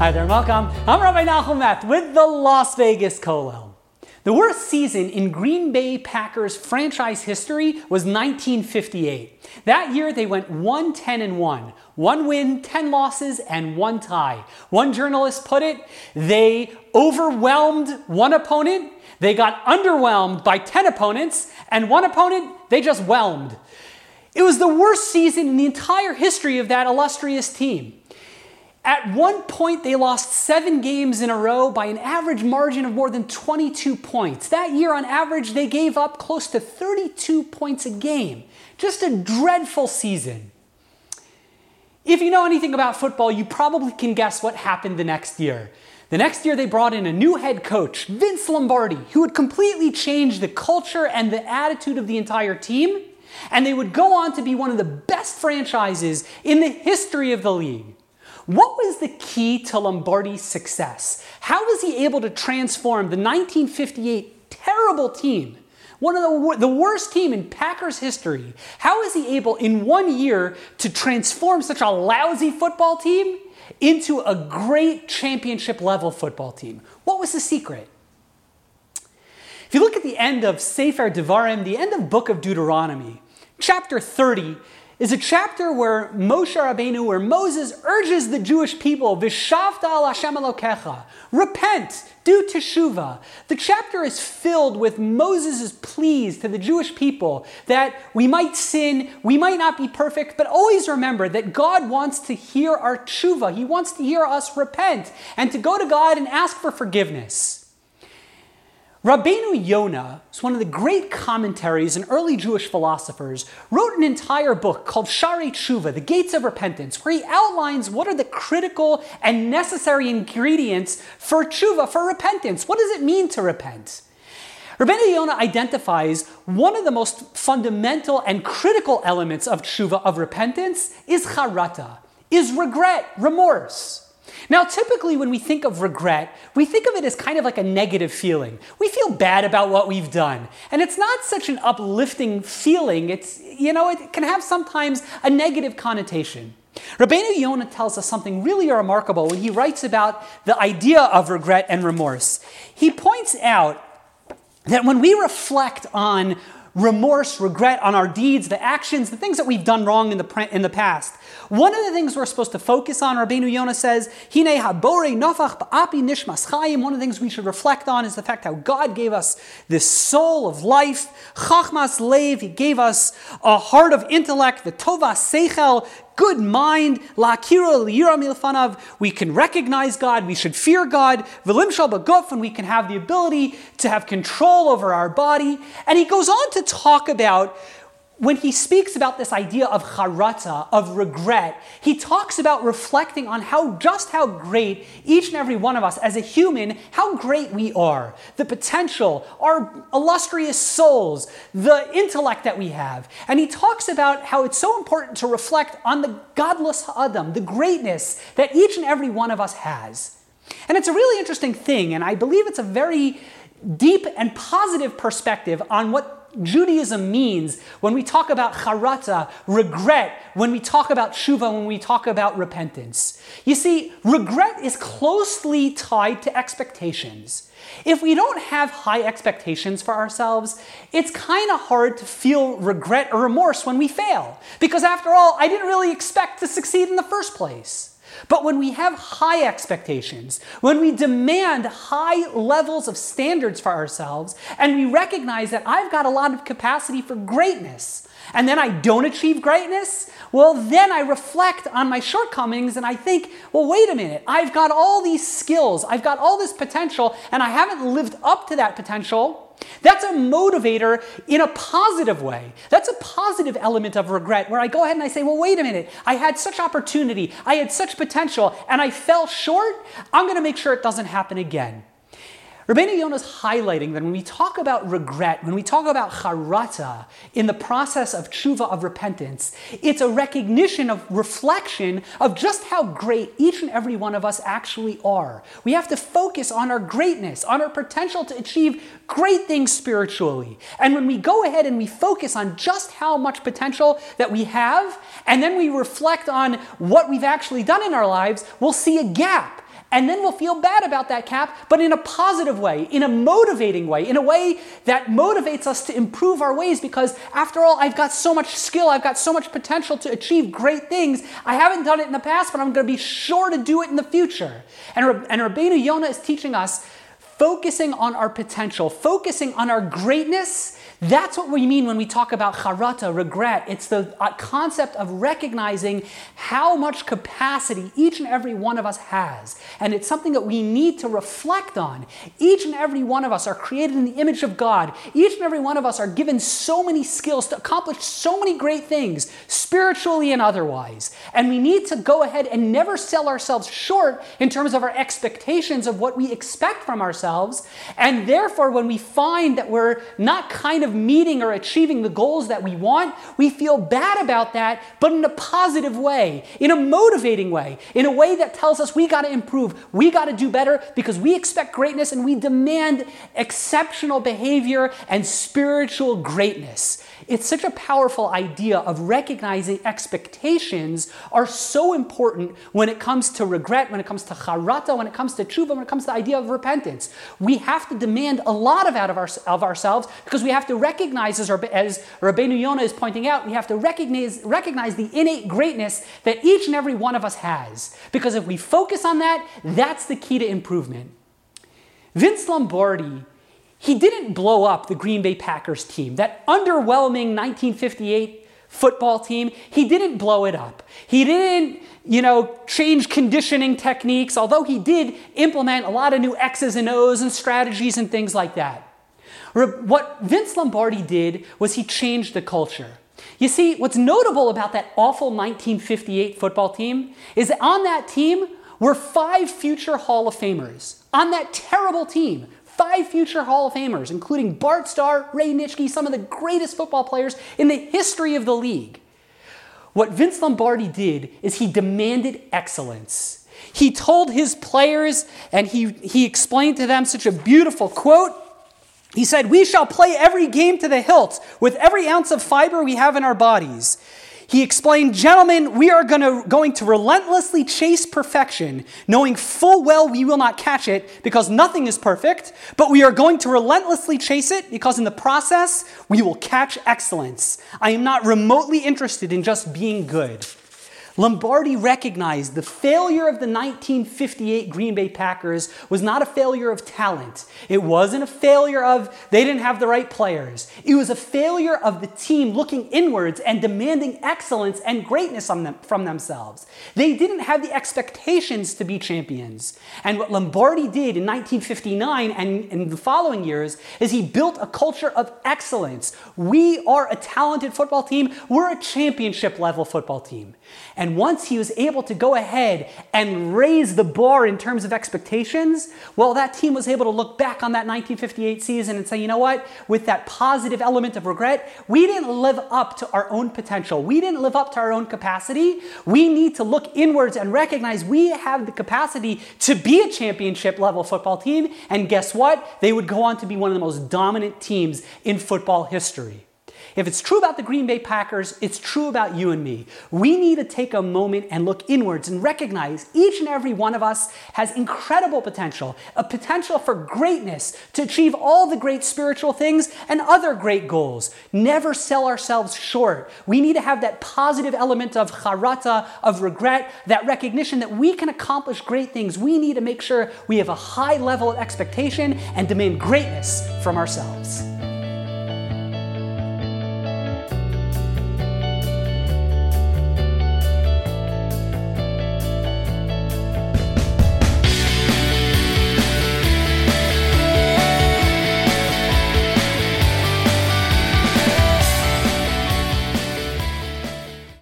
Hi there, welcome. I'm Rabbi Nachum Meth with the Las Vegas Kollel. The worst season in Green Bay Packers franchise history was 1958. That year they went 1 10 and 1. One win, 10 losses, and one tie. One journalist put it, they overwhelmed one opponent, they got underwhelmed by 10 opponents, and one opponent they just whelmed. It was the worst season in the entire history of that illustrious team. At one point, they lost seven games in a row by an average margin of more than 22 points. That year, on average, they gave up close to 32 points a game. Just a dreadful season. If you know anything about football, you probably can guess what happened the next year. The next year, they brought in a new head coach, Vince Lombardi, who would completely change the culture and the attitude of the entire team. And they would go on to be one of the best franchises in the history of the league. What was the key to Lombardi's success? How was he able to transform the 1958 terrible team, one of the, the worst team in Packers history? How was he able in one year to transform such a lousy football team into a great championship level football team? What was the secret? If you look at the end of Sefer Devarim, the end of book of Deuteronomy, chapter 30 is a chapter where Moshe Rabbeinu, where Moses urges the Jewish people, Vishavta al Hashem Elokecha, repent, do teshuva. The chapter is filled with Moses' pleas to the Jewish people that we might sin, we might not be perfect, but always remember that God wants to hear our teshuva. He wants to hear us repent and to go to God and ask for forgiveness. Rabbeinu Yonah is one of the great commentaries and early Jewish philosophers, wrote an entire book called Sha'arei Tshuva, The Gates of Repentance, where he outlines what are the critical and necessary ingredients for tshuva, for repentance. What does it mean to repent? Rabbeinu Yonah identifies one of the most fundamental and critical elements of tshuva, of repentance, is charata, is regret, remorse. Now, typically, when we think of regret, we think of it as kind of like a negative feeling. We feel bad about what we've done. And it's not such an uplifting feeling. It's, you know, it can have sometimes a negative connotation. Rabbeinu Yonah tells us something really remarkable when he writes about the idea of regret and remorse. He points out that when we reflect on remorse, regret on our deeds, the actions, the things that we've done wrong in the, in the past. One of the things we're supposed to focus on, Rabbeinu Yonah says, Hine habore nofach ba'api nishmas chayim. One of the things we should reflect on is the fact how God gave us this soul of life, chachmas lev. He gave us a heart of intellect, the tova seichel, good mind. We can recognize God, we should fear God, and we can have the ability to have control over our body. And he goes on to talk about when he speaks about this idea of charata, of regret, he talks about reflecting on how just how great each and every one of us as a human, how great we are, the potential, our illustrious souls, the intellect that we have. And he talks about how it's so important to reflect on the gadlus Adam, the greatness that each and every one of us has. And it's a really interesting thing, and I believe it's a very deep and positive perspective on what Judaism means when we talk about charata, regret, when we talk about shuva, when we talk about repentance. You see, regret is closely tied to expectations. If we don't have high expectations for ourselves, it's kind of hard to feel regret or remorse when we fail. Because after all, I didn't really expect to succeed in the first place. But when we have high expectations, when we demand high levels of standards for ourselves, and we recognize that I've got a lot of capacity for greatness, and then I don't achieve greatness, well, then I reflect on my shortcomings and I think, well, wait a minute, I've got all these skills, I've got all this potential, and I haven't lived up to that potential. That's a motivator in a positive way. That's a positive element of regret where I go ahead and I say, well, wait a minute. I had such opportunity, I had such potential, and I fell short. I'm going to make sure it doesn't happen again. Rabbeinu Yonah is highlighting that when we talk about regret, when we talk about charata in the process of tshuva, of repentance, it's a recognition of reflection of just how great each and every one of us actually are. We have to focus on our greatness, on our potential to achieve great things spiritually. And when we go ahead and we focus on just how much potential that we have, and then we reflect on what we've actually done in our lives, we'll see a gap And then we'll feel bad about that cap, but in a positive way, in a motivating way, in a way that motivates us to improve our ways because, after all, I've got so much skill, I've got so much potential to achieve great things. I haven't done it in the past, but I'm going to be sure to do it in the future. And, and Rabbeinu Yonah is teaching us focusing on our potential, focusing on our greatness that's what we mean when we talk about charata, regret. It's the uh, concept of recognizing how much capacity each and every one of us has. And it's something that we need to reflect on. Each and every one of us are created in the image of God. Each and every one of us are given so many skills to accomplish so many great things, spiritually and otherwise. And we need to go ahead and never sell ourselves short in terms of our expectations of what we expect from ourselves. And therefore, when we find that we're not kind of of meeting or achieving the goals that we want, we feel bad about that, but in a positive way, in a motivating way, in a way that tells us we got to improve, we got to do better because we expect greatness and we demand exceptional behavior and spiritual greatness. It's such a powerful idea of recognizing expectations are so important when it comes to regret, when it comes to charata, when it comes to tshuva, when it comes to the idea of repentance. We have to demand a lot of out of, our, of ourselves because we have to recognize, as, as Rabbeinu Yonah is pointing out, we have to recognize, recognize the innate greatness that each and every one of us has. Because if we focus on that, that's the key to improvement. Vince Lombardi he didn't blow up the Green Bay Packers team, that underwhelming 1958 football team. He didn't blow it up. He didn't, you know, change conditioning techniques, although he did implement a lot of new X's and O's and strategies and things like that. What Vince Lombardi did was he changed the culture. You see, what's notable about that awful 1958 football team is that on that team were five future Hall of Famers. On that terrible team, five future Hall of Famers, including Bart Starr, Ray Nitschke, some of the greatest football players in the history of the league. What Vince Lombardi did is he demanded excellence. He told his players, and he, he explained to them such a beautiful quote. He said, We shall play every game to the hilt with every ounce of fiber we have in our bodies. He explained, Gentlemen, we are gonna, going to relentlessly chase perfection, knowing full well we will not catch it because nothing is perfect, but we are going to relentlessly chase it because in the process we will catch excellence. I am not remotely interested in just being good. Lombardi recognized the failure of the 1958 Green Bay Packers was not a failure of talent. It wasn't a failure of they didn't have the right players. It was a failure of the team looking inwards and demanding excellence and greatness them, from themselves. They didn't have the expectations to be champions. And what Lombardi did in 1959 and in the following years is he built a culture of excellence. We are a talented football team. We're a championship level football team. And once he was able to go ahead and raise the bar in terms of expectations, well, that team was able to look back on that 1958 season and say, you know what? With that positive element of regret, we didn't live up to our own potential. We didn't live up to our own capacity. We need to look inwards and recognize we have the capacity to be a championship level football team. And guess what? They would go on to be one of the most dominant teams in football history. If it's true about the Green Bay Packers, it's true about you and me. We need to take a moment and look inwards and recognize each and every one of us has incredible potential, a potential for greatness to achieve all the great spiritual things and other great goals. Never sell ourselves short. We need to have that positive element of charata, of regret, that recognition that we can accomplish great things. We need to make sure we have a high level of expectation and demand greatness from ourselves.